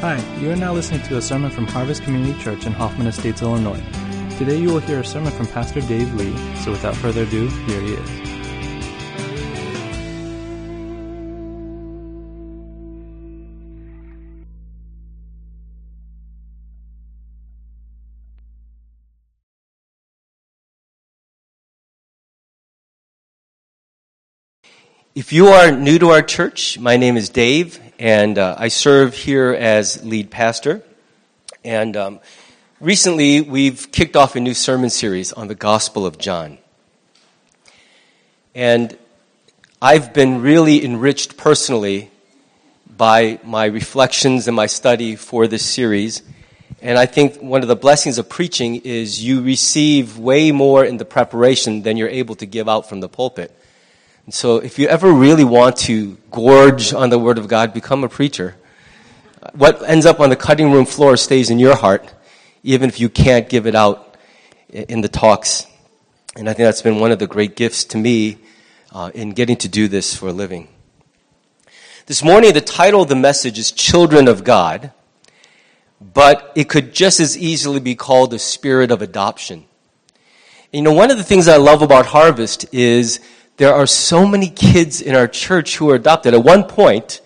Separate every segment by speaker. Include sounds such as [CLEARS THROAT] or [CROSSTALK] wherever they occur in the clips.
Speaker 1: Hi, you are now listening to a sermon from Harvest Community Church in Hoffman Estates, Illinois. Today you will hear a sermon from Pastor Dave Lee, so without further ado, here he is.
Speaker 2: If you are new to our church, my name is Dave, and uh, I serve here as lead pastor. And um, recently, we've kicked off a new sermon series on the Gospel of John. And I've been really enriched personally by my reflections and my study for this series. And I think one of the blessings of preaching is you receive way more in the preparation than you're able to give out from the pulpit. And so if you ever really want to gorge on the Word of God, become a preacher. What ends up on the cutting room floor stays in your heart, even if you can't give it out in the talks. And I think that's been one of the great gifts to me uh, in getting to do this for a living. This morning, the title of the message is Children of God, but it could just as easily be called the Spirit of Adoption. You know, one of the things I love about Harvest is there are so many kids in our church who are adopted. At one point,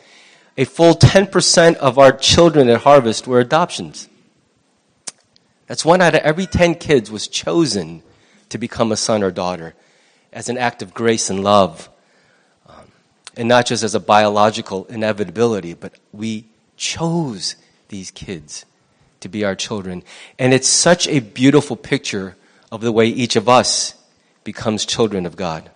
Speaker 2: a full 10% of our children at Harvest were adoptions. That's one out of every 10 kids was chosen to become a son or daughter as an act of grace and love. Um, and not just as a biological inevitability, but we chose these kids to be our children. And it's such a beautiful picture of the way each of us becomes children of God.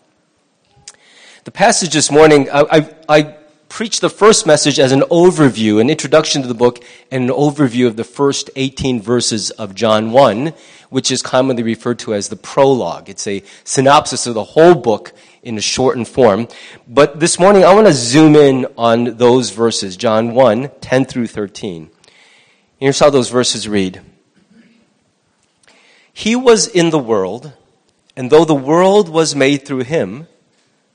Speaker 2: The passage this morning, I, I, I preached the first message as an overview, an introduction to the book, and an overview of the first 18 verses of John 1, which is commonly referred to as the prologue. It's a synopsis of the whole book in a shortened form. But this morning, I want to zoom in on those verses, John 1, 10 through 13. Here's how those verses read. He was in the world, and though the world was made through him,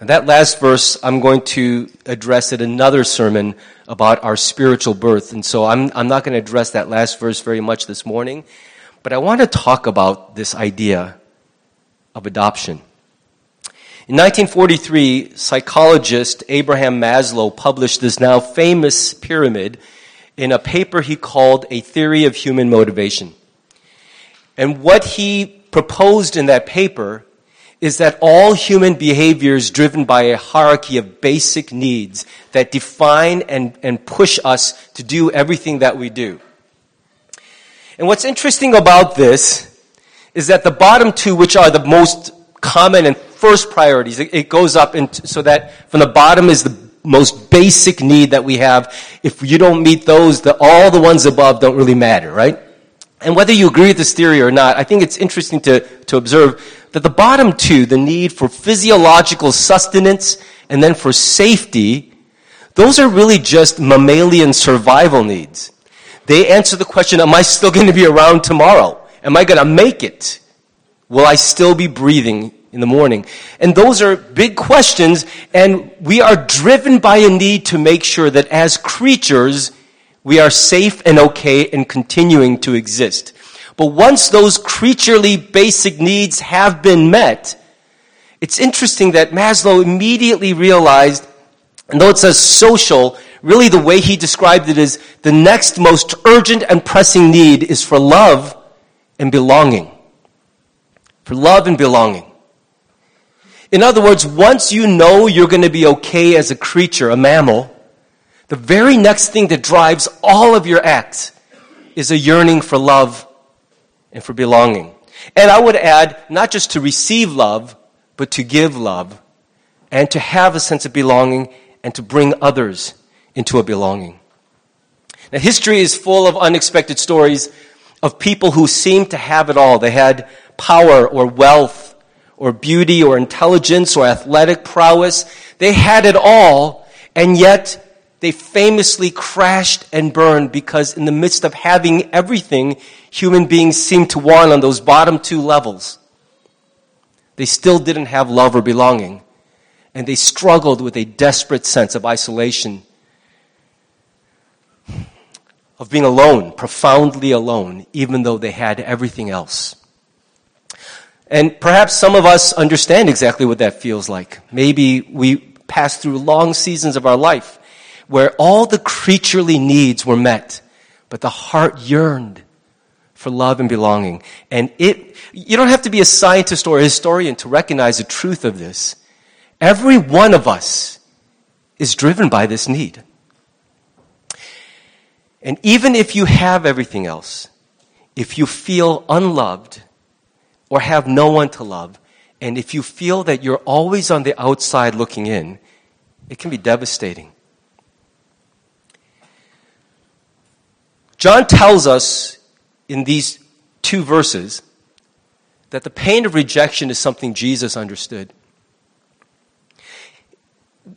Speaker 2: And that last verse, I'm going to address in another sermon about our spiritual birth. And so I'm, I'm not going to address that last verse very much this morning. But I want to talk about this idea of adoption. In 1943, psychologist Abraham Maslow published this now famous pyramid in a paper he called A Theory of Human Motivation. And what he proposed in that paper is that all human behavior is driven by a hierarchy of basic needs that define and, and push us to do everything that we do. And what's interesting about this is that the bottom two, which are the most common and first priorities, it, it goes up so that from the bottom is the most basic need that we have. If you don't meet those, the, all the ones above don't really matter, right? And whether you agree with this theory or not, I think it's interesting to, to observe that the bottom two, the need for physiological sustenance and then for safety, those are really just mammalian survival needs. They answer the question, am I still going to be around tomorrow? Am I going to make it? Will I still be breathing in the morning? And those are big questions, and we are driven by a need to make sure that as creatures, we are safe and okay and continuing to exist. But once those creaturely basic needs have been met, it's interesting that Maslow immediately realized, and though it says social, really the way he described it is the next most urgent and pressing need is for love and belonging. For love and belonging. In other words, once you know you're going to be okay as a creature, a mammal, the very next thing that drives all of your acts is a yearning for love and for belonging. And I would add, not just to receive love, but to give love and to have a sense of belonging and to bring others into a belonging. Now, history is full of unexpected stories of people who seemed to have it all. They had power or wealth or beauty or intelligence or athletic prowess. They had it all, and yet they famously crashed and burned because in the midst of having everything, human beings seemed to want on those bottom two levels. They still didn't have love or belonging. And they struggled with a desperate sense of isolation, of being alone, profoundly alone, even though they had everything else. And perhaps some of us understand exactly what that feels like. Maybe we pass through long seasons of our life where all the creaturely needs were met, but the heart yearned for love and belonging. And it, you don't have to be a scientist or a historian to recognize the truth of this. Every one of us is driven by this need. And even if you have everything else, if you feel unloved or have no one to love, and if you feel that you're always on the outside looking in, it can be devastating. John tells us in these two verses that the pain of rejection is something Jesus understood.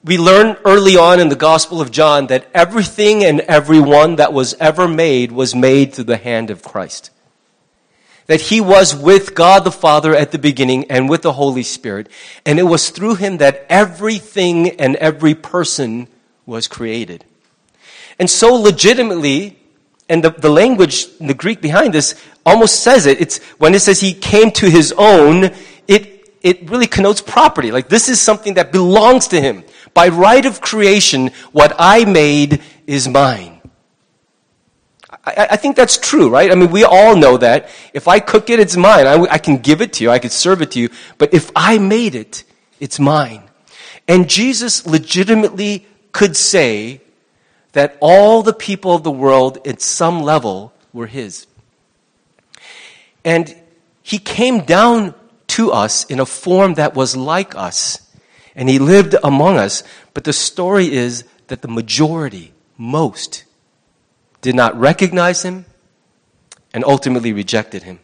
Speaker 2: We learn early on in the Gospel of John that everything and everyone that was ever made was made through the hand of Christ. That he was with God the Father at the beginning and with the Holy Spirit, and it was through him that everything and every person was created. And so legitimately, and the, the language, the Greek behind this almost says it. It's when it says he came to his own, it, it really connotes property. Like this is something that belongs to him. By right of creation, what I made is mine. I, I think that's true, right? I mean, we all know that. If I cook it, it's mine. I, I can give it to you. I can serve it to you. But if I made it, it's mine. And Jesus legitimately could say, that all the people of the world at some level were his. And he came down to us in a form that was like us. And he lived among us. But the story is that the majority, most, did not recognize him and ultimately rejected him.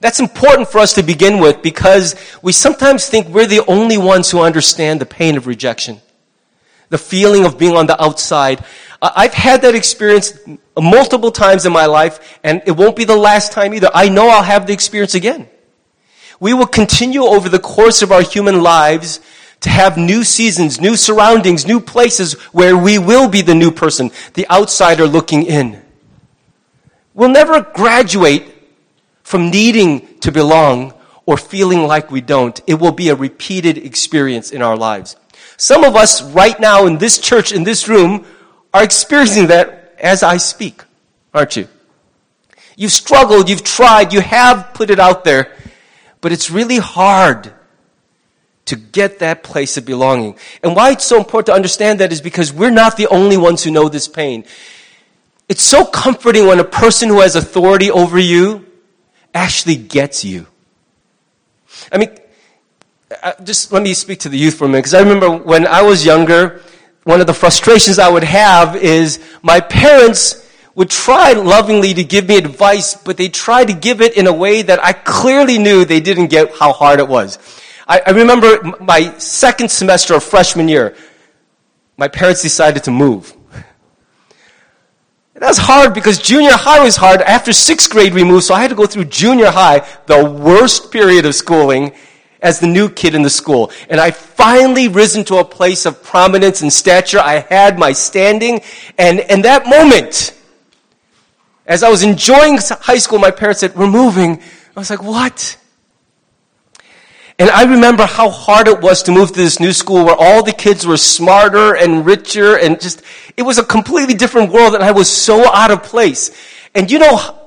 Speaker 2: That's important for us to begin with because we sometimes think we're the only ones who understand the pain of rejection the feeling of being on the outside. I've had that experience multiple times in my life, and it won't be the last time either. I know I'll have the experience again. We will continue over the course of our human lives to have new seasons, new surroundings, new places where we will be the new person, the outsider looking in. We'll never graduate from needing to belong or feeling like we don't. It will be a repeated experience in our lives. Some of us right now in this church, in this room, are experiencing that as I speak, aren't you? You've struggled, you've tried, you have put it out there, but it's really hard to get that place of belonging. And why it's so important to understand that is because we're not the only ones who know this pain. It's so comforting when a person who has authority over you actually gets you. I mean, just let me speak to the youth for a minute, because I remember when I was younger, one of the frustrations I would have is my parents would try lovingly to give me advice, but they tried to give it in a way that I clearly knew they didn't get how hard it was. I, I remember my second semester of freshman year, my parents decided to move. That's hard because junior high was hard. After sixth grade, we moved, so I had to go through junior high, the worst period of schooling, as the new kid in the school. And I finally risen to a place of prominence and stature. I had my standing. And in that moment, as I was enjoying high school, my parents said, we're moving. I was like, what? And I remember how hard it was to move to this new school where all the kids were smarter and richer and just, it was a completely different world and I was so out of place. And you know,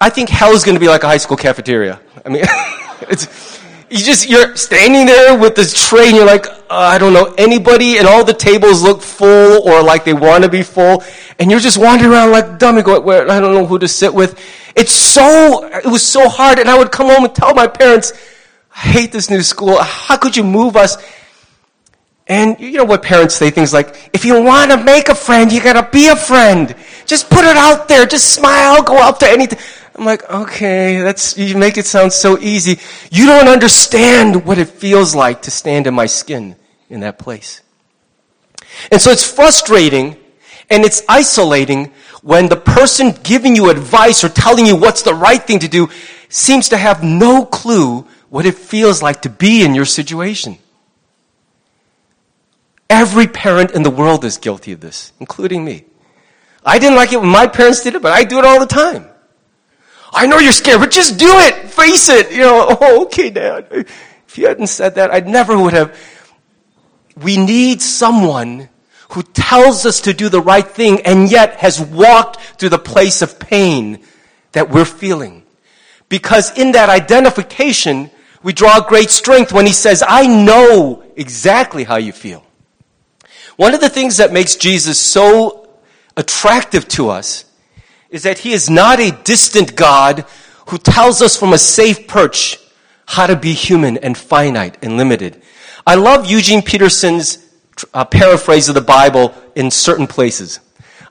Speaker 2: I think hell is going to be like a high school cafeteria. I mean, [LAUGHS] it's, you just, you're standing there with this tray and you're like, uh, I don't know anybody and all the tables look full or like they want to be full. And you're just wandering around like dummy going, where, I don't know who to sit with. It's so, it was so hard. And I would come home and tell my parents, I hate this new school. How could you move us? And you know what parents say? Things like, if you want to make a friend, you gotta be a friend. Just put it out there. Just smile. Go up to anything. I'm like, okay, that's, you make it sound so easy. You don't understand what it feels like to stand in my skin in that place. And so it's frustrating and it's isolating when the person giving you advice or telling you what's the right thing to do seems to have no clue what it feels like to be in your situation. Every parent in the world is guilty of this, including me. I didn't like it when my parents did it, but I do it all the time. I know you're scared, but just do it. Face it. You know, [LAUGHS] oh, okay, dad. If you hadn't said that, I never would have. We need someone who tells us to do the right thing and yet has walked through the place of pain that we're feeling. Because in that identification, we draw great strength when he says, I know exactly how you feel. One of the things that makes Jesus so attractive to us is that he is not a distant God who tells us from a safe perch how to be human and finite and limited. I love Eugene Peterson's uh, paraphrase of the Bible in certain places.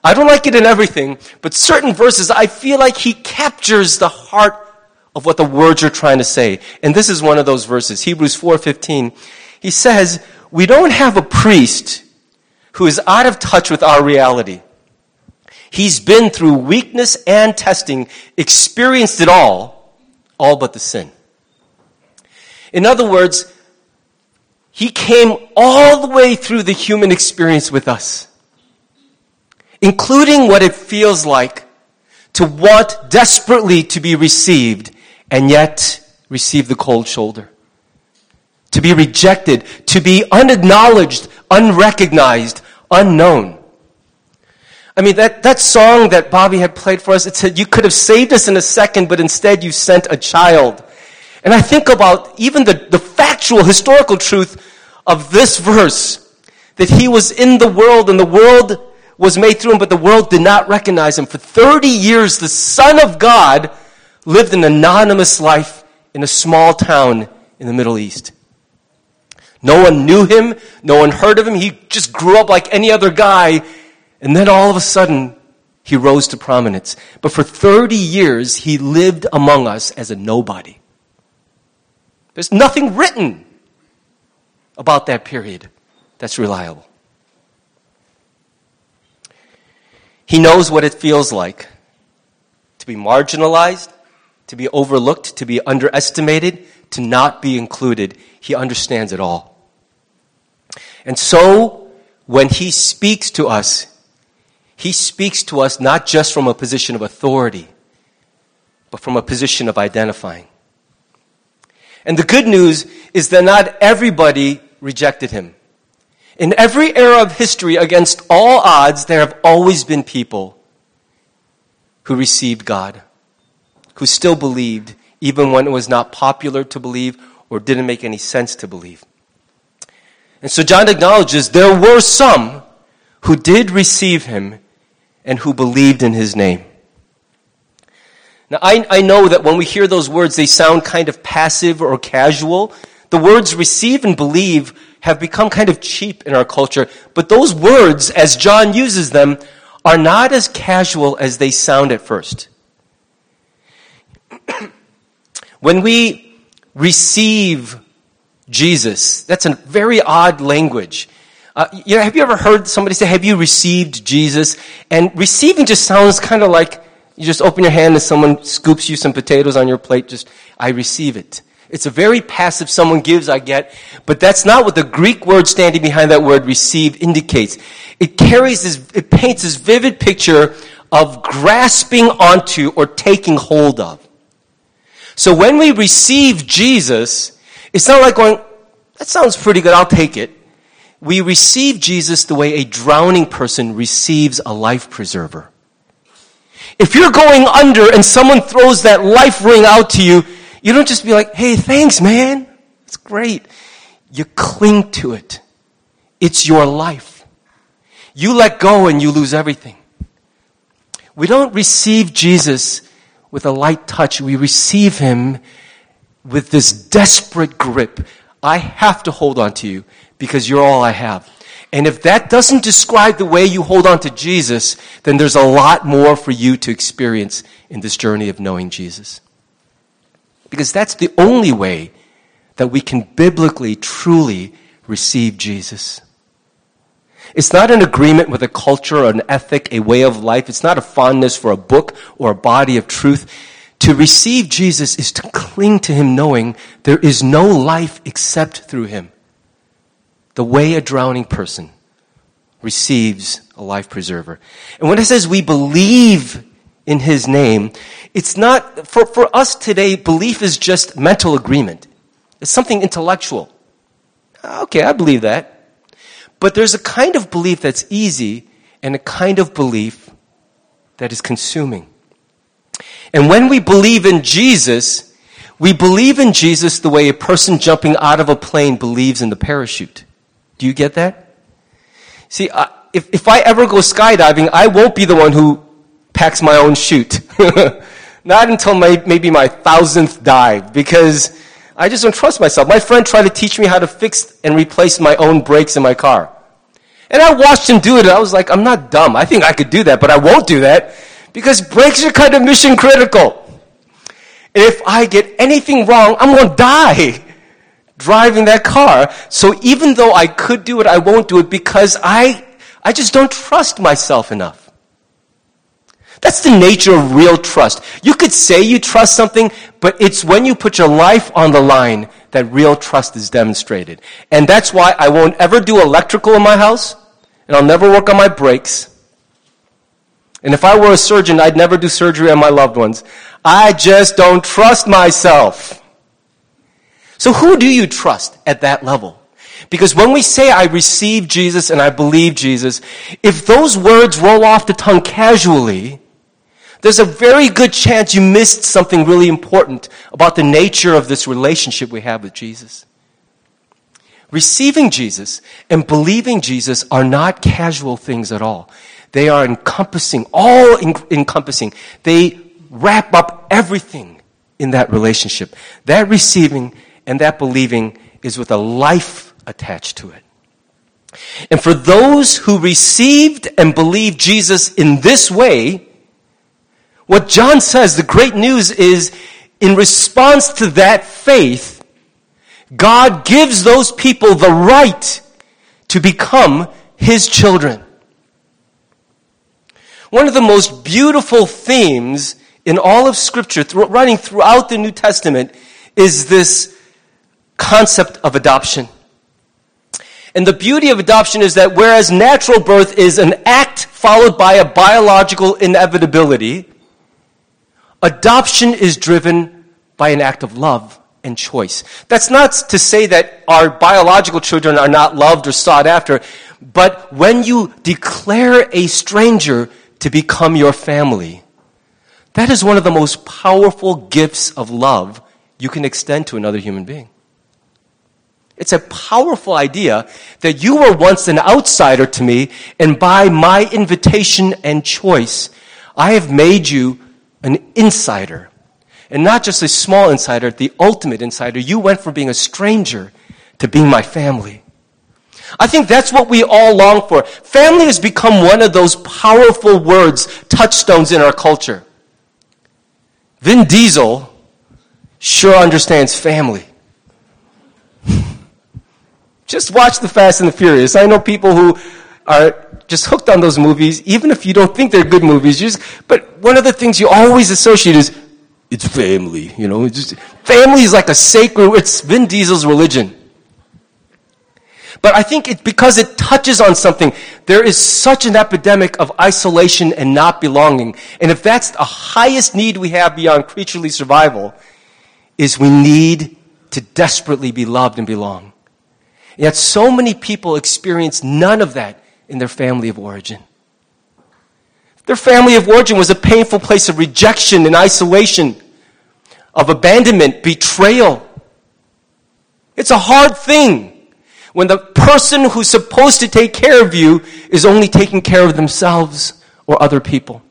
Speaker 2: I don't like it in everything, but certain verses, I feel like he captures the heart of what the words are trying to say. And this is one of those verses, Hebrews 4:15. He says, "We don't have a priest who is out of touch with our reality. He's been through weakness and testing, experienced it all, all but the sin." In other words, he came all the way through the human experience with us, including what it feels like to want desperately to be received and yet receive the cold shoulder. To be rejected, to be unacknowledged, unrecognized, unknown. I mean, that, that song that Bobby had played for us, it said, You could have saved us in a second, but instead you sent a child. And I think about even the, the factual, historical truth of this verse that he was in the world and the world was made through him, but the world did not recognize him. For 30 years, the Son of God lived an anonymous life in a small town in the Middle East. No one knew him, no one heard of him. He just grew up like any other guy, and then all of a sudden, he rose to prominence. But for 30 years, he lived among us as a nobody. There's nothing written about that period that's reliable. He knows what it feels like to be marginalized, to be overlooked, to be underestimated, to not be included. He understands it all. And so, when he speaks to us, he speaks to us not just from a position of authority, but from a position of identifying. And the good news is that not everybody rejected him. In every era of history, against all odds, there have always been people who received God, who still believed, even when it was not popular to believe or didn't make any sense to believe. And so John acknowledges there were some who did receive him and who believed in his name. Now, I, I know that when we hear those words, they sound kind of passive or casual. The words receive and believe have become kind of cheap in our culture, but those words, as John uses them, are not as casual as they sound at first. [CLEARS THROAT] when we receive Jesus, that's a very odd language. Uh, you know, have you ever heard somebody say, Have you received Jesus? And receiving just sounds kind of like you just open your hand and someone scoops you some potatoes on your plate, just, I receive it. It's a very passive, someone gives, I get. But that's not what the Greek word standing behind that word receive indicates. It carries this, it paints this vivid picture of grasping onto or taking hold of. So when we receive Jesus, it's not like going, that sounds pretty good, I'll take it. We receive Jesus the way a drowning person receives a life preserver. If you're going under and someone throws that life ring out to you, you don't just be like, hey, thanks, man. It's great. You cling to it. It's your life. You let go and you lose everything. We don't receive Jesus with a light touch. We receive him with this desperate grip. I have to hold on to you because you're all I have. And if that doesn't describe the way you hold on to Jesus, then there's a lot more for you to experience in this journey of knowing Jesus. Because that's the only way that we can biblically, truly receive Jesus. It's not an agreement with a culture, an ethic, a way of life. It's not a fondness for a book or a body of truth. To receive Jesus is to cling to Him knowing there is no life except through Him. The way a drowning person receives a life preserver. And when it says we believe in His name, it's not, for, for us today, belief is just mental agreement. It's something intellectual. Okay, I believe that. But there's a kind of belief that's easy and a kind of belief that is consuming. And when we believe in Jesus, we believe in Jesus the way a person jumping out of a plane believes in the parachute. Do you get that? See, uh, if, if I ever go skydiving, I won't be the one who packs my own chute. [LAUGHS] Not until my, maybe my thousandth dive, because I just don't trust myself. My friend tried to teach me how to fix and replace my own brakes in my car. And I watched him do it, and I was like, I'm not dumb. I think I could do that, but I won't do that because brakes are kind of mission critical. And if I get anything wrong, I'm going to die [LAUGHS] driving that car. So even though I could do it, I won't do it because I, I just don't trust myself enough. That's the nature of real trust. You could say you trust something, but it's when you put your life on the line that real trust is demonstrated. And that's why I won't ever do electrical in my house, and I'll never work on my brakes. And if I were a surgeon, I'd never do surgery on my loved ones. I just don't trust myself. So who do you trust at that level? Because when we say I receive Jesus and I believe Jesus, if those words roll off the tongue casually, there's a very good chance you missed something really important about the nature of this relationship we have with Jesus. Receiving Jesus and believing Jesus are not casual things at all. They are encompassing, all encompassing. They wrap up everything in that relationship. That receiving and that believing is with a life attached to it. And for those who received and believed Jesus in this way, what John says, the great news is in response to that faith, God gives those people the right to become his children. One of the most beautiful themes in all of Scripture, running throughout the New Testament, is this concept of adoption. And the beauty of adoption is that whereas natural birth is an act followed by a biological inevitability, Adoption is driven by an act of love and choice. That's not to say that our biological children are not loved or sought after, but when you declare a stranger to become your family, that is one of the most powerful gifts of love you can extend to another human being. It's a powerful idea that you were once an outsider to me, and by my invitation and choice, I have made you an insider. And not just a small insider, the ultimate insider. You went from being a stranger to being my family. I think that's what we all long for. Family has become one of those powerful words, touchstones in our culture. Vin Diesel sure understands family. Just watch The Fast and the Furious. I know people who are just hooked on those movies, even if you don't think they're good movies. Just, but one of the things you always associate is it's family. You know, just, family is like a sacred. It's Vin Diesel's religion. But I think it, because it touches on something, there is such an epidemic of isolation and not belonging. And if that's the highest need we have beyond creaturely survival, is we need to desperately be loved and belong. Yet so many people experience none of that in their family of origin. Their family of origin was a painful place of rejection and isolation, of abandonment, betrayal. It's a hard thing when the person who's supposed to take care of you is only taking care of themselves or other people.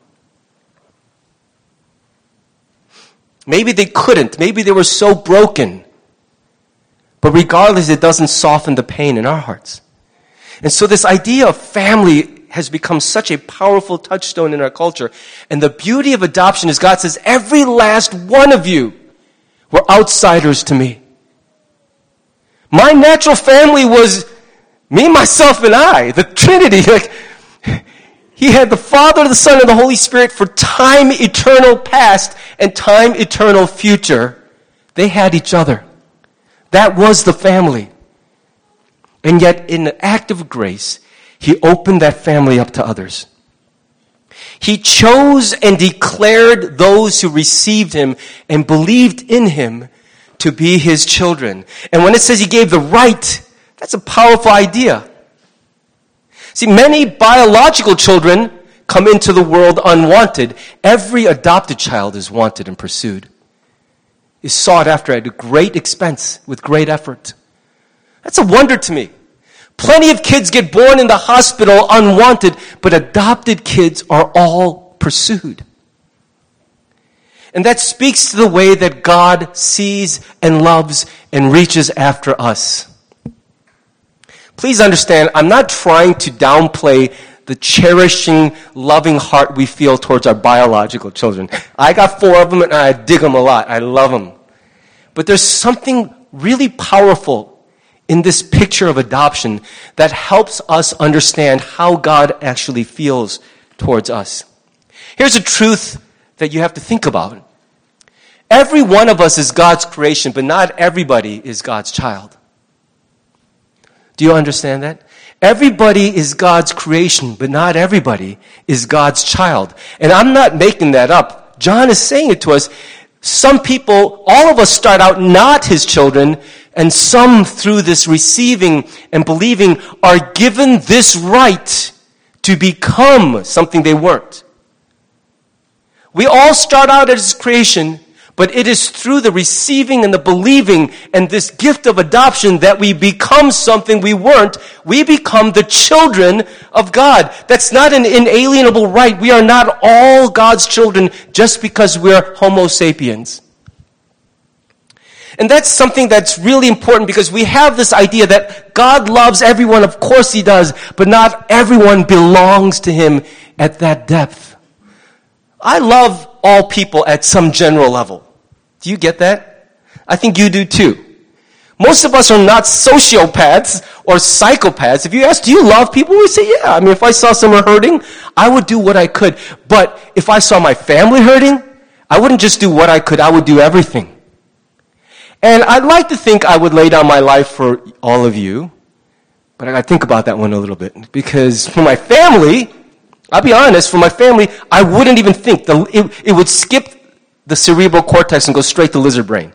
Speaker 2: Maybe they couldn't. Maybe they were so broken But regardless, it doesn't soften the pain in our hearts. And so this idea of family has become such a powerful touchstone in our culture. And the beauty of adoption is God says, every last one of you were outsiders to me. My natural family was me, myself, and I, the Trinity. [LAUGHS] Like, he had the Father, the Son, and the Holy Spirit for time eternal past and time eternal future. They had each other. That was the family. And yet, in an act of grace, he opened that family up to others. He chose and declared those who received him and believed in him to be his children. And when it says he gave the right, that's a powerful idea. See, many biological children come into the world unwanted. Every adopted child is wanted and pursued, is sought after at great expense with great effort. That's a wonder to me. Plenty of kids get born in the hospital unwanted, but adopted kids are all pursued. And that speaks to the way that God sees and loves and reaches after us. Please understand, I'm not trying to downplay the cherishing, loving heart we feel towards our biological children. I got four of them and I dig them a lot. I love them. But there's something really powerful in this picture of adoption that helps us understand how God actually feels towards us. Here's a truth that you have to think about. Every one of us is God's creation, but not everybody is God's child. Do you understand that? Everybody is God's creation, but not everybody is God's child. And I'm not making that up. John is saying it to us. Some people, all of us start out not his children, and some through this receiving and believing are given this right to become something they weren't. We all start out as creation, but it is through the receiving and the believing and this gift of adoption that we become something we weren't. We become the children of God. That's not an inalienable right. We are not all God's children just because we're Homo sapiens. And that's something that's really important because we have this idea that God loves everyone. Of course he does, but not everyone belongs to him at that depth. I love all people at some general level. Do you get that? I think you do too. Most of us are not sociopaths or psychopaths. If you ask, do you love people? We say, yeah. I mean, if I saw someone hurting, I would do what I could. But if I saw my family hurting, I wouldn't just do what I could, I would do everything. And I'd like to think I would lay down my life for all of you. But I gotta think about that one a little bit. Because for my family, I'll be honest, for my family, I wouldn't even think. The, it, it would skip the cerebral cortex and go straight to lizard brain.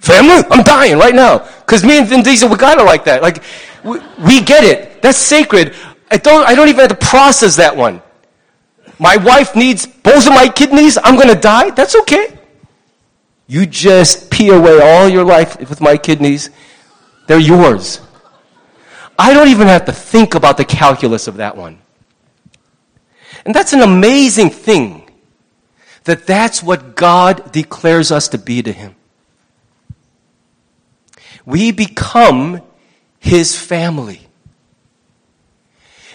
Speaker 2: Family, I'm dying right now. Because me and Vin Diesel, we got it like that. Like, we, we get it. That's sacred. I don't, I don't even have to process that one. My wife needs both of my kidneys. I'm going to die. That's okay. You just pee away all your life with my kidneys. They're yours. I don't even have to think about the calculus of that one. And that's an amazing thing that that's what God declares us to be to Him. We become His family.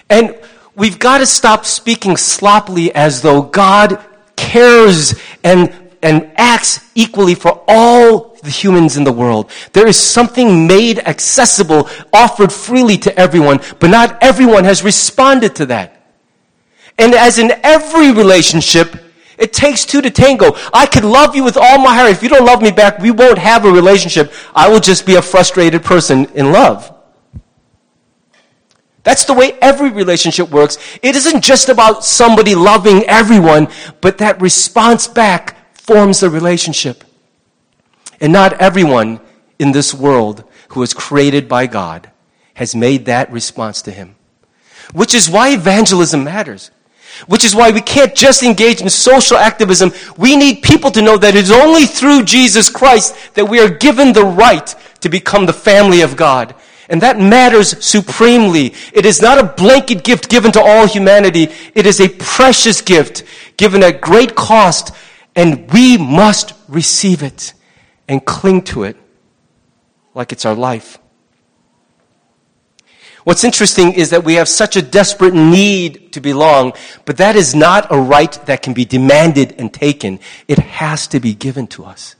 Speaker 2: And we've got to stop speaking sloppily as though God cares and, and acts equally for all the humans in the world. There is something made accessible, offered freely to everyone, but not everyone has responded to that. And as in every relationship, it takes two to tango. I could love you with all my heart. If you don't love me back, we won't have a relationship. I will just be a frustrated person in love. That's the way every relationship works. It isn't just about somebody loving everyone, but that response back forms the relationship. And not everyone in this world who was created by God has made that response to Him. Which is why evangelism matters. Which is why we can't just engage in social activism. We need people to know that it is only through Jesus Christ that we are given the right to become the family of God. And that matters supremely. It is not a blanket gift given to all humanity. It is a precious gift given at great cost, and we must receive it and cling to it. like it's our life. What's interesting is that we have such a desperate need to belong, but that is not a right that can be demanded and taken. It has to be given to us.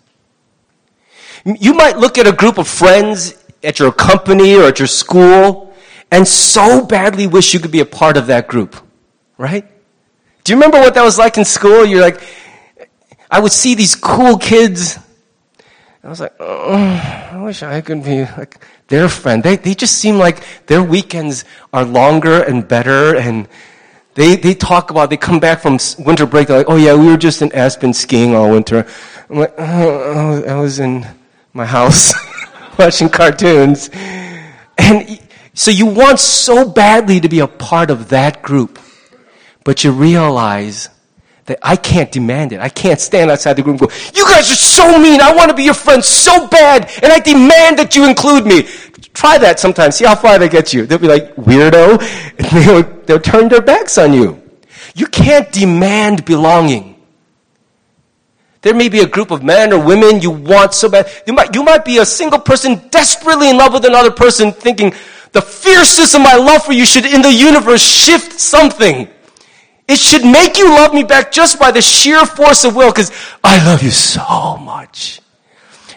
Speaker 2: You might look at a group of friends at your company or at your school and so badly wish you could be a part of that group, right? Do you remember what that was like in school? You're like, I would see these cool kids. I was like, oh, I wish I could be like their friend. They, they just seem like their weekends are longer and better and they, they talk about, they come back from winter break, they're like, oh yeah, we were just in Aspen skiing all winter. I'm like, oh, I was in my house [LAUGHS] watching cartoons. And so you want so badly to be a part of that group, but you realize that I can't demand it. I can't stand outside the group and go, you guys are so mean. I want to be your friend so bad, and I demand that you include me. Try that sometimes. See how far they get you. They'll be like, weirdo, [LAUGHS] and they'll, they'll turn their backs on you. You can't demand belonging. There may be a group of men or women you want so bad. You might, you might be a single person desperately in love with another person thinking, the fierceness of my love for you should in the universe shift something. It should make you love me back just by the sheer force of will because I love you so much.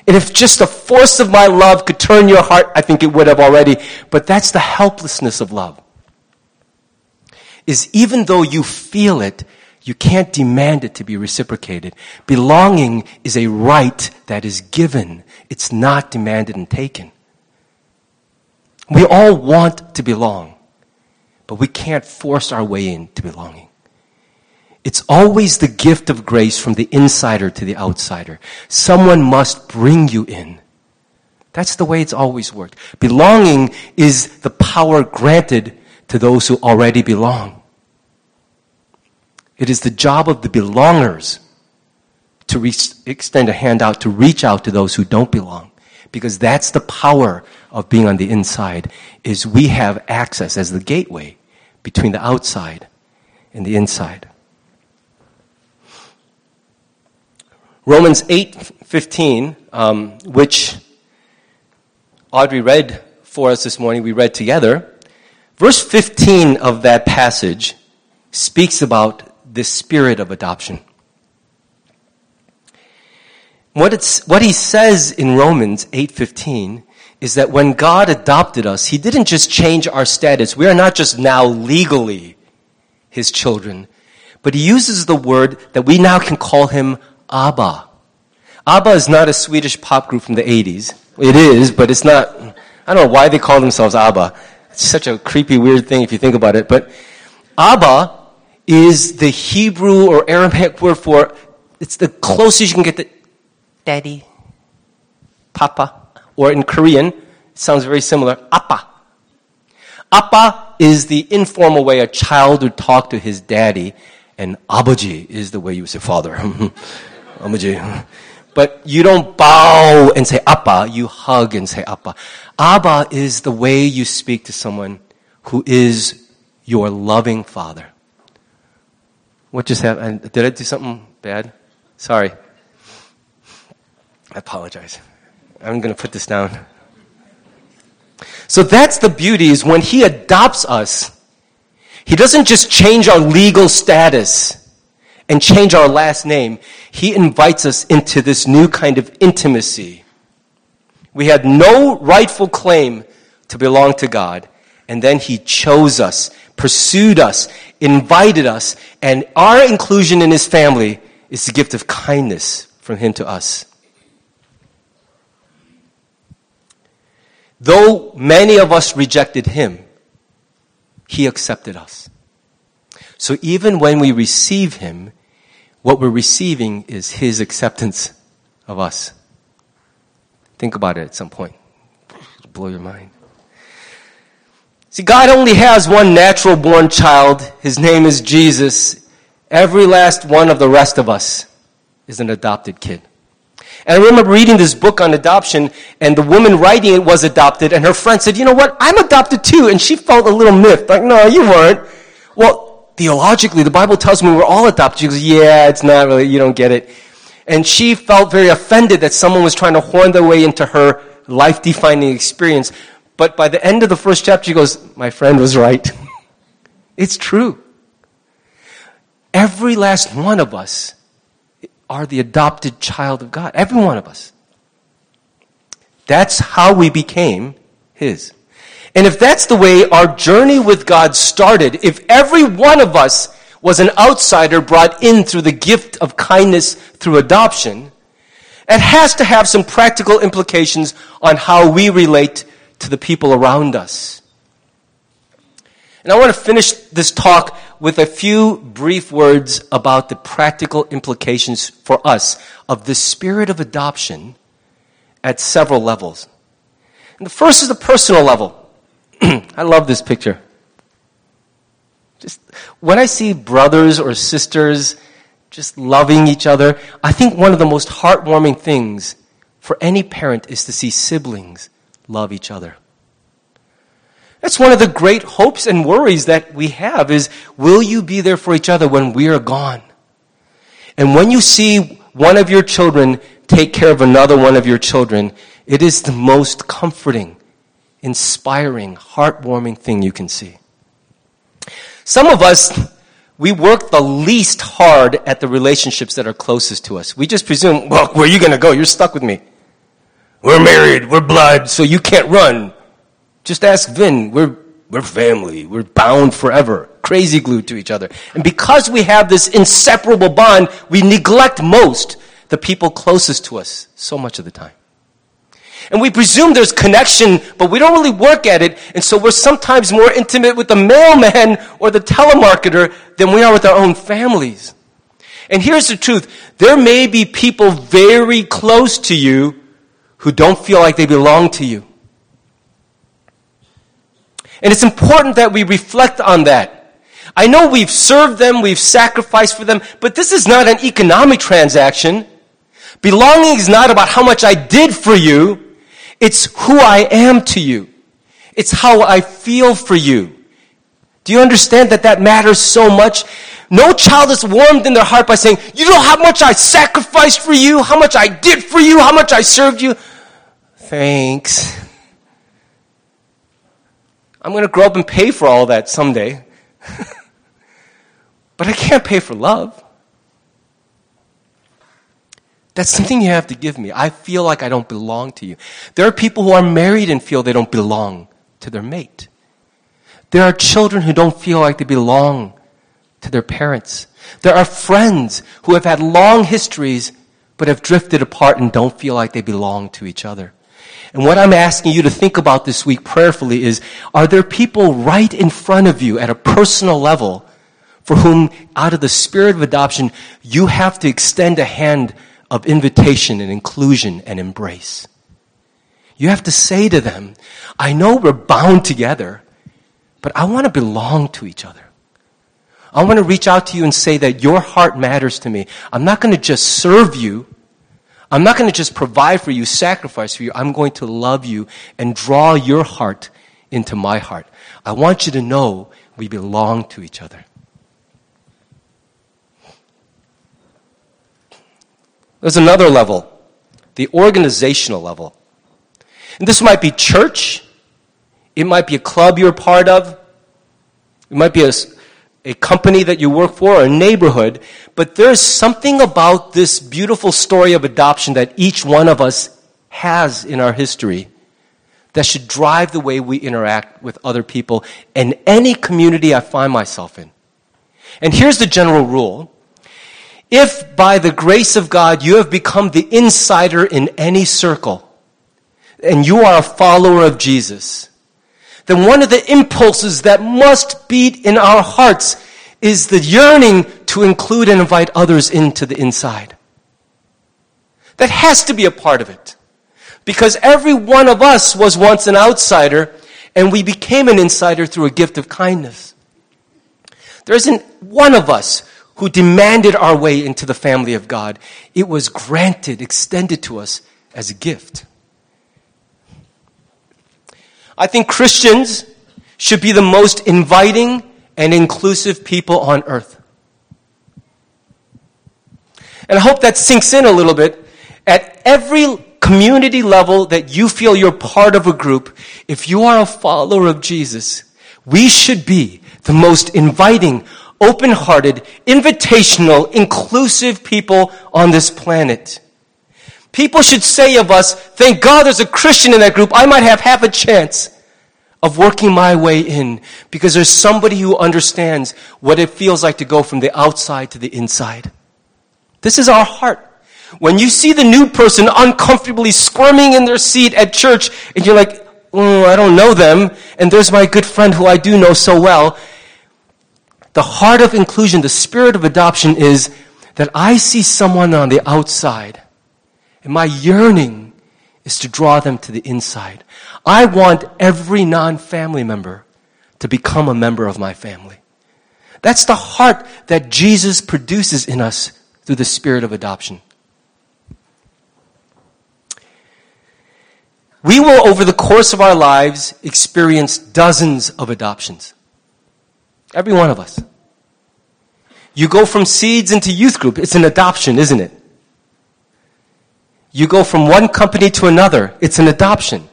Speaker 2: And if just the force of my love could turn your heart, I think it would have already. But that's the helplessness of love. Is even though you feel it, you can't demand it to be reciprocated. Belonging is a right that is given. It's not demanded and taken. We all want to belong, but we can't force our way into belonging. It's always the gift of grace from the insider to the outsider. Someone must bring you in. That's the way it's always worked. Belonging is the power granted to those who already belong. It is the job of the belongers to re- extend a hand out to reach out to those who don't belong. Because that's the power of being on the inside, is we have access as the gateway between the outside and the inside. Romans 8:15, um, which Audrey read for us this morning, we read together. Verse 15 of that passage speaks about the spirit of adoption. What, it's, what he says in Romans 8:15 is that when God adopted us, he didn't just change our status. We are not just now legally his children, but he uses the word that we now can call him ABBA. ABBA is not a Swedish pop group from the 80s. It is, but it's not, I don't know why they call themselves ABBA. It's such a creepy, weird thing if you think about it. But ABBA is the Hebrew or Aramaic word for, it's the closest you can get to daddy, papa, or in Korean, it sounds very similar, appa. Appa is the informal way a child would talk to his daddy, and abaji is the way you would say father. [LAUGHS] abaji. But you don't bow and say appa, you hug and say appa. Abba is the way you speak to someone who is your loving father. What just happened? Did I do something bad? Sorry. I apologize. I'm going to put this down. So that's the beauty is when he adopts us, he doesn't just change our legal status and change our last name. He invites us into this new kind of intimacy. We had no rightful claim to belong to God, and then he chose us pursued us, invited us, and our inclusion in his family is the gift of kindness from him to us. Though many of us rejected him, he accepted us. So even when we receive him, what we're receiving is his acceptance of us. Think about it at some point. It'll blow your mind. See, God only has one natural born child. His name is Jesus. Every last one of the rest of us is an adopted kid. And I remember reading this book on adoption, and the woman writing it was adopted, and her friend said, You know what? I'm adopted too. And she felt a little miffed, like, No, you weren't. Well, theologically, the Bible tells me we're all adopted. She goes, Yeah, it's not really, you don't get it. And she felt very offended that someone was trying to horn their way into her life defining experience. But by the end of the first chapter, he goes, My friend was right. [LAUGHS] it's true. Every last one of us are the adopted child of God. Every one of us. That's how we became His. And if that's the way our journey with God started, if every one of us was an outsider brought in through the gift of kindness through adoption, it has to have some practical implications on how we relate to the people around us. And I want to finish this talk with a few brief words about the practical implications for us of the spirit of adoption at several levels. And the first is the personal level. [CLEARS THROAT] I love this picture. Just when I see brothers or sisters just loving each other, I think one of the most heartwarming things for any parent is to see siblings love each other. That's one of the great hopes and worries that we have is will you be there for each other when we are gone? And when you see one of your children take care of another one of your children, it is the most comforting, inspiring, heartwarming thing you can see. Some of us, we work the least hard at the relationships that are closest to us. We just presume, well, where are you going to go? You're stuck with me. We're married, we're blood, so you can't run. Just ask Vin. We're, we're family. We're bound forever. Crazy glued to each other. And because we have this inseparable bond, we neglect most the people closest to us so much of the time. And we presume there's connection, but we don't really work at it. And so we're sometimes more intimate with the mailman or the telemarketer than we are with our own families. And here's the truth. There may be people very close to you who don't feel like they belong to you. And it's important that we reflect on that. I know we've served them, we've sacrificed for them, but this is not an economic transaction. Belonging is not about how much I did for you. It's who I am to you. It's how I feel for you. Do you understand that that matters so much? No child is warmed in their heart by saying, you know how much I sacrificed for you, how much I did for you, how much I served you. Thanks. I'm going to grow up and pay for all that someday. [LAUGHS] but I can't pay for love. That's something you have to give me. I feel like I don't belong to you. There are people who are married and feel they don't belong to their mate. There are children who don't feel like they belong to their parents. There are friends who have had long histories but have drifted apart and don't feel like they belong to each other. And what I'm asking you to think about this week prayerfully is, are there people right in front of you at a personal level for whom, out of the spirit of adoption, you have to extend a hand of invitation and inclusion and embrace. You have to say to them, I know we're bound together, but I want to belong to each other. I want to reach out to you and say that your heart matters to me. I'm not going to just serve you. I'm not going to just provide for you, sacrifice for you. I'm going to love you and draw your heart into my heart. I want you to know we belong to each other. There's another level, the organizational level. And this might be church. It might be a club you're part of. It might be a, a company that you work for or a neighborhood. But there's something about this beautiful story of adoption that each one of us has in our history that should drive the way we interact with other people in any community I find myself in. And here's the general rule if by the grace of God you have become the insider in any circle, and you are a follower of Jesus, then one of the impulses that must beat in our hearts is the yearning to include and invite others into the inside. That has to be a part of it. Because every one of us was once an outsider, and we became an insider through a gift of kindness. There isn't one of us who demanded our way into the family of God. It was granted, extended to us as a gift. I think Christians should be the most inviting and inclusive people on earth. And I hope that sinks in a little bit. At every community level that you feel you're part of a group, if you are a follower of Jesus, we should be the most inviting, open-hearted, invitational, inclusive people on this planet. People should say of us, thank God there's a Christian in that group. I might have half a chance of working my way in because there's somebody who understands what it feels like to go from the outside to the inside. This is our heart. When you see the new person uncomfortably squirming in their seat at church and you're like, oh, I don't know them, and there's my good friend who I do know so well, the heart of inclusion, the spirit of adoption is that I see someone on the outside, and my yearning is to draw them to the inside. I want every non family member to become a member of my family. That's the heart that Jesus produces in us through the spirit of adoption. We will, over the course of our lives, experience dozens of adoptions. Every one of us. You go from seeds into youth group. It's an adoption, isn't it? You go from one company to another. It's an adoption.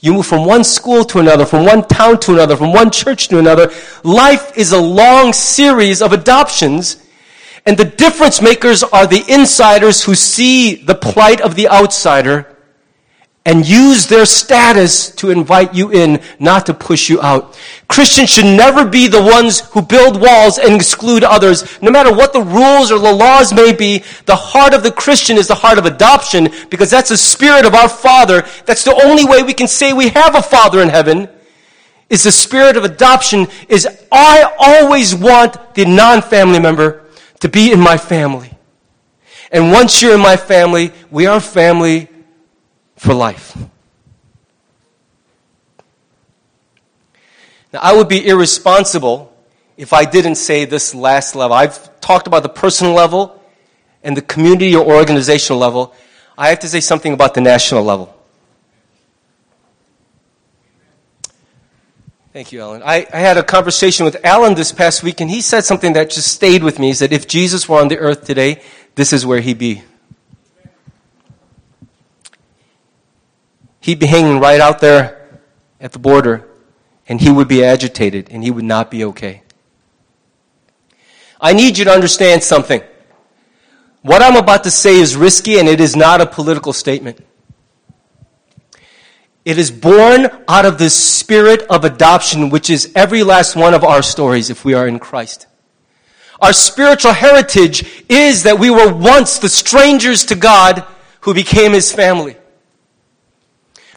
Speaker 2: You move from one school to another, from one town to another, from one church to another. Life is a long series of adoptions. And the difference makers are the insiders who see the plight of the outsider and use their status to invite you in, not to push you out. Christians should never be the ones who build walls and exclude others. No matter what the rules or the laws may be, the heart of the Christian is the heart of adoption because that's the spirit of our Father. That's the only way we can say we have a Father in heaven. Is the spirit of adoption is I always want the non-family member to be in my family. And once you're in my family, we are family for life. Now, I would be irresponsible if I didn't say this last level. I've talked about the personal level and the community or organizational level. I have to say something about the national level. Thank you, Alan. I, I, had a conversation with Alan this past week, and he said something that just stayed with me. He said, if Jesus were on the earth today, this is where he'd be. He'd be hanging right out there at the border and he would be agitated and he would not be okay. I need you to understand something. What I'm about to say is risky and it is not a political statement. It is born out of the spirit of adoption, which is every last one of our stories if we are in Christ. Our spiritual heritage is that we were once the strangers to God who became his family.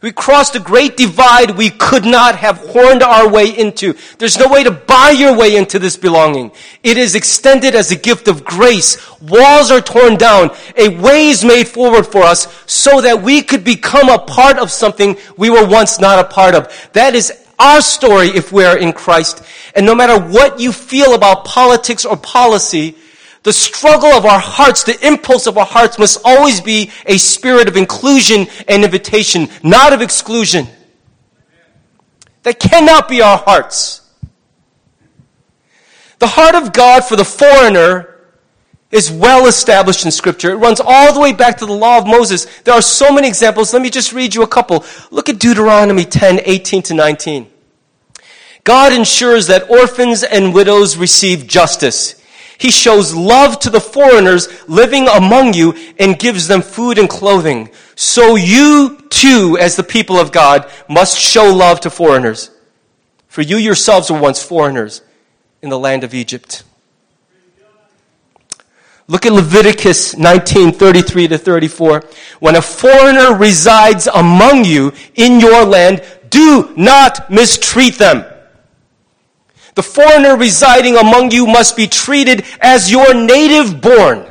Speaker 2: We crossed a great divide we could not have horned our way into. There's no way to buy your way into this belonging. It is extended as a gift of grace. Walls are torn down. A way is made forward for us so that we could become a part of something we were once not a part of. That is our story if we are in Christ. And no matter what you feel about politics or policy, the struggle of our hearts, the impulse of our hearts must always be a spirit of inclusion and invitation, not of exclusion. That cannot be our hearts. The heart of God for the foreigner is well established in Scripture. It runs all the way back to the law of Moses. There are so many examples. Let me just read you a couple. Look at Deuteronomy 10, 18 to 19. God ensures that orphans and widows receive justice. He shows love to the foreigners living among you and gives them food and clothing. So you too, as the people of God, must show love to foreigners. For you yourselves were once foreigners in the land of Egypt. Look at Leviticus 19, 33 to 34. When a foreigner resides among you in your land, do not mistreat them. The foreigner residing among you must be treated as your native born.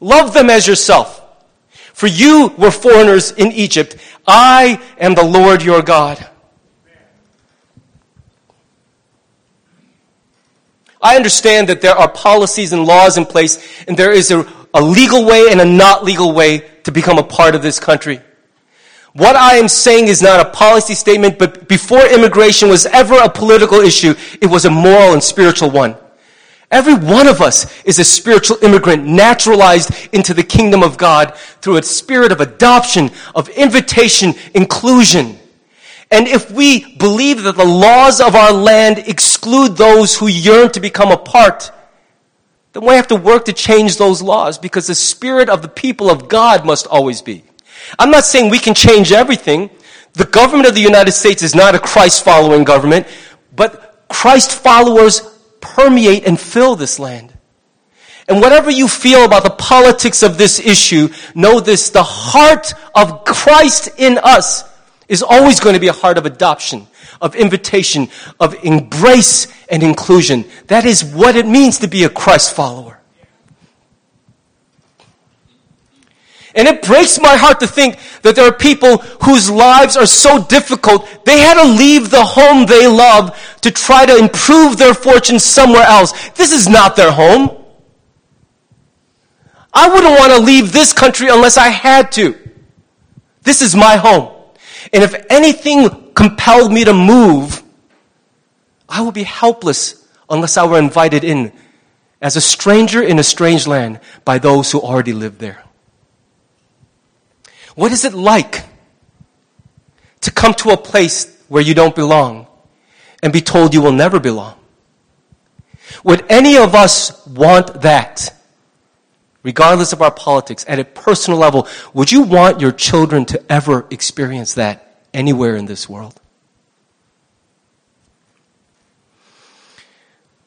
Speaker 2: Love them as yourself. For you were foreigners in Egypt. I am the Lord your God. I understand that there are policies and laws in place, and there is a, a legal way and a not legal way to become a part of this country. What I am saying is not a policy statement, but before immigration was ever a political issue, it was a moral and spiritual one. Every one of us is a spiritual immigrant naturalized into the kingdom of God through a spirit of adoption, of invitation, inclusion. And if we believe that the laws of our land exclude those who yearn to become a part, then we have to work to change those laws because the spirit of the people of God must always be. I'm not saying we can change everything. The government of the United States is not a Christ following government, but Christ followers permeate and fill this land. And whatever you feel about the politics of this issue, know this, the heart of Christ in us is always going to be a heart of adoption, of invitation, of embrace and inclusion. That is what it means to be a Christ follower. And it breaks my heart to think that there are people whose lives are so difficult, they had to leave the home they love to try to improve their fortune somewhere else. This is not their home. I wouldn't want to leave this country unless I had to. This is my home. And if anything compelled me to move, I would be helpless unless I were invited in as a stranger in a strange land by those who already live there. What is it like to come to a place where you don't belong and be told you will never belong? Would any of us want that? Regardless of our politics, at a personal level, would you want your children to ever experience that anywhere in this world?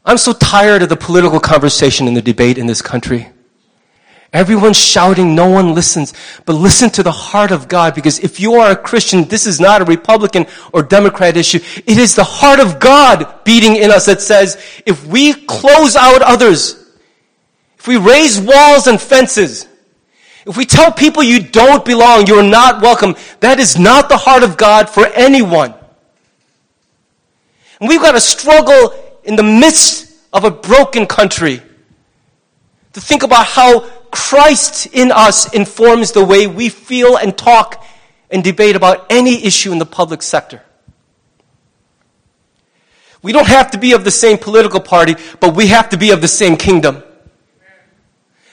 Speaker 2: I'm so tired of the political conversation and the debate in this country. Everyone's shouting, no one listens. But listen to the heart of God because if you are a Christian, this is not a Republican or Democrat issue. It is the heart of God beating in us that says, if we close out others, if we raise walls and fences, if we tell people you don't belong, you're not welcome, that is not the heart of God for anyone. And we've got to struggle in the midst of a broken country to think about how Christ in us informs the way we feel and talk and debate about any issue in the public sector. We don't have to be of the same political party, but we have to be of the same kingdom.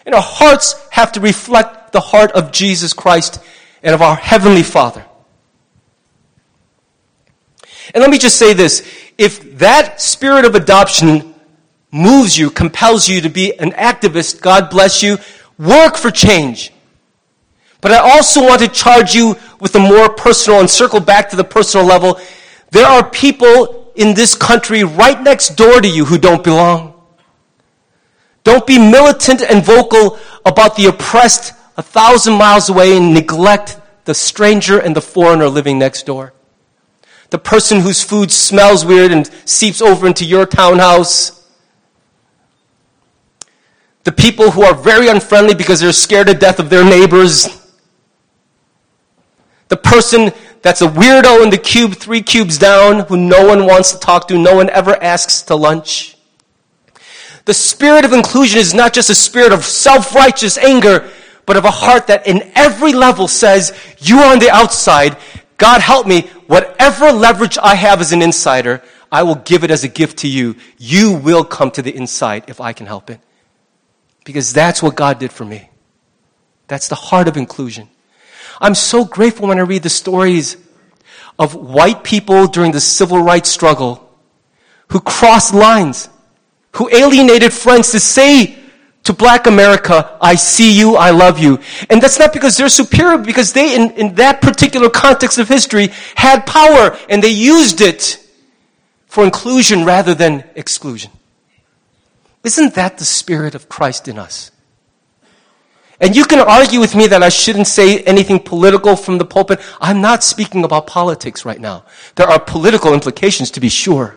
Speaker 2: And our hearts have to reflect the heart of Jesus Christ and of our Heavenly Father. And let me just say this. If that spirit of adoption moves you, compels you to be an activist, God bless you. Work for change. But I also want to charge you with a more personal and circle back to the personal level. There are people in this country right next door to you who don't belong. Don't be militant and vocal about the oppressed a thousand miles away and neglect the stranger and the foreigner living next door. The person whose food smells weird and seeps over into your townhouse the people who are very unfriendly because they're scared to death of their neighbors. The person that's a weirdo in the cube, three cubes down, who no one wants to talk to, no one ever asks to lunch. The spirit of inclusion is not just a spirit of self-righteous anger, but of a heart that in every level says, you are on the outside, God help me, whatever leverage I have as an insider, I will give it as a gift to you. You will come to the inside if I can help it. Because that's what God did for me. That's the heart of inclusion. I'm so grateful when I read the stories of white people during the civil rights struggle who crossed lines, who alienated friends to say to black America, I see you, I love you. And that's not because they're superior, because they, in, in that particular context of history, had power and they used it for inclusion rather than exclusion. Isn't that the Spirit of Christ in us? And you can argue with me that I shouldn't say anything political from the pulpit. I'm not speaking about politics right now. There are political implications to be sure.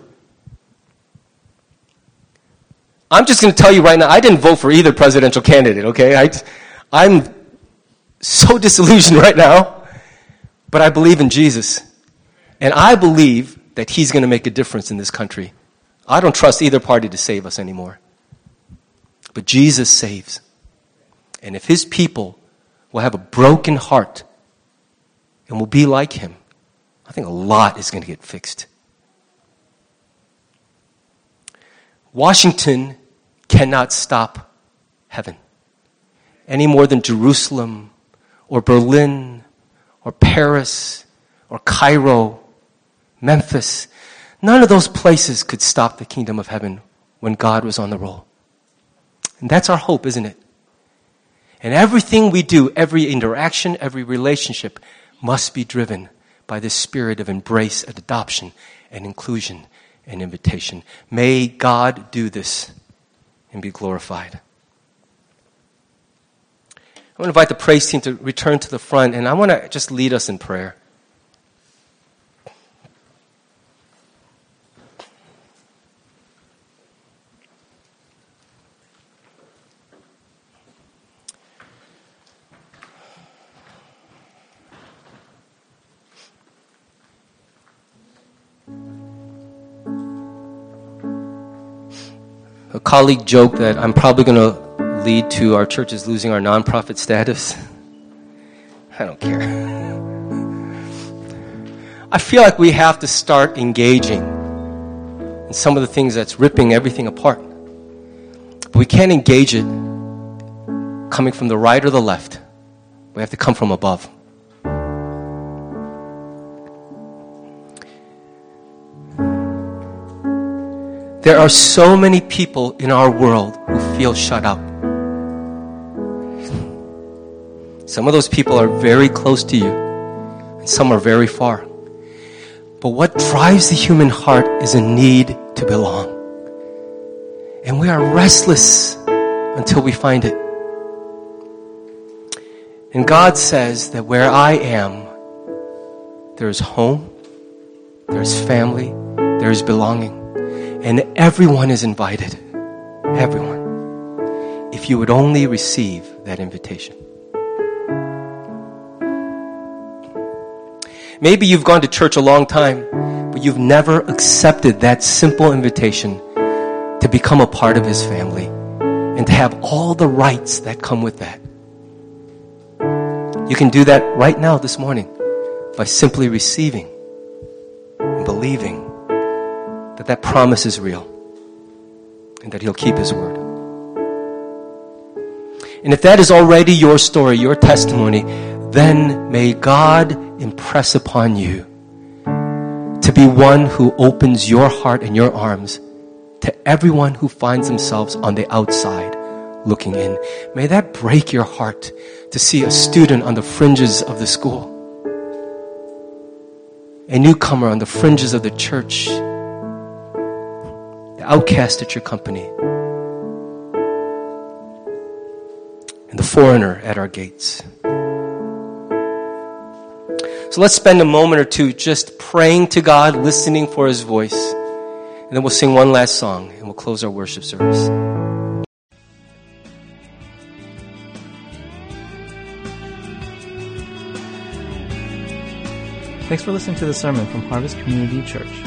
Speaker 2: I'm just going to tell you right now, I didn't vote for either presidential candidate, okay? I, I'm so [LAUGHS] disillusioned right now, but I believe in Jesus. And I believe that He's going to make a difference in this country. I don't trust either party to save us anymore. But Jesus saves. And if his people will have a broken heart and will be like him, I think a lot is going to get fixed. Washington cannot stop heaven any more than Jerusalem or Berlin or Paris or Cairo, Memphis. None of those places could stop the kingdom of heaven when God was on the roll. And that's our hope, isn't it? And everything we do, every interaction, every relationship must be driven by this spirit of embrace and adoption and inclusion and invitation. May God do this and be glorified. I want to invite the praise team to return to the front, and I want to just lead us in prayer. Colleague joked that I'm probably going to lead to our churches losing our nonprofit status. I don't care. I feel like we have to start engaging in some of the things that's ripping everything apart. But we can't engage it coming from the right or the left. We have to come from above. There are so many people in our world who feel shut up. Some of those people are very close to you, and some are very far. But what drives the human heart is a need to belong. And we are restless until we find it. And God says that where I am, there is home, there is family, there is belonging. Everyone is invited. Everyone. If you would only receive that invitation. Maybe you've gone to church a long time, but you've never accepted that simple invitation to become a part of His family and to have all the rights that come with that. You can do that right now this morning by simply receiving and believing that that promise is real and that He'll keep His word. And if that is already your story, your testimony, then may God impress upon you to be one who opens your heart and your arms to everyone who finds themselves on the outside looking in. May that break your heart to see a student on the fringes of the school, a newcomer on the fringes of the church, outcast at your company, and the foreigner at our gates. So let's spend a moment or two just praying to God, listening for His voice, and then we'll sing one last song and we'll close our worship service.
Speaker 1: Thanks for listening to the sermon from Harvest Community Church.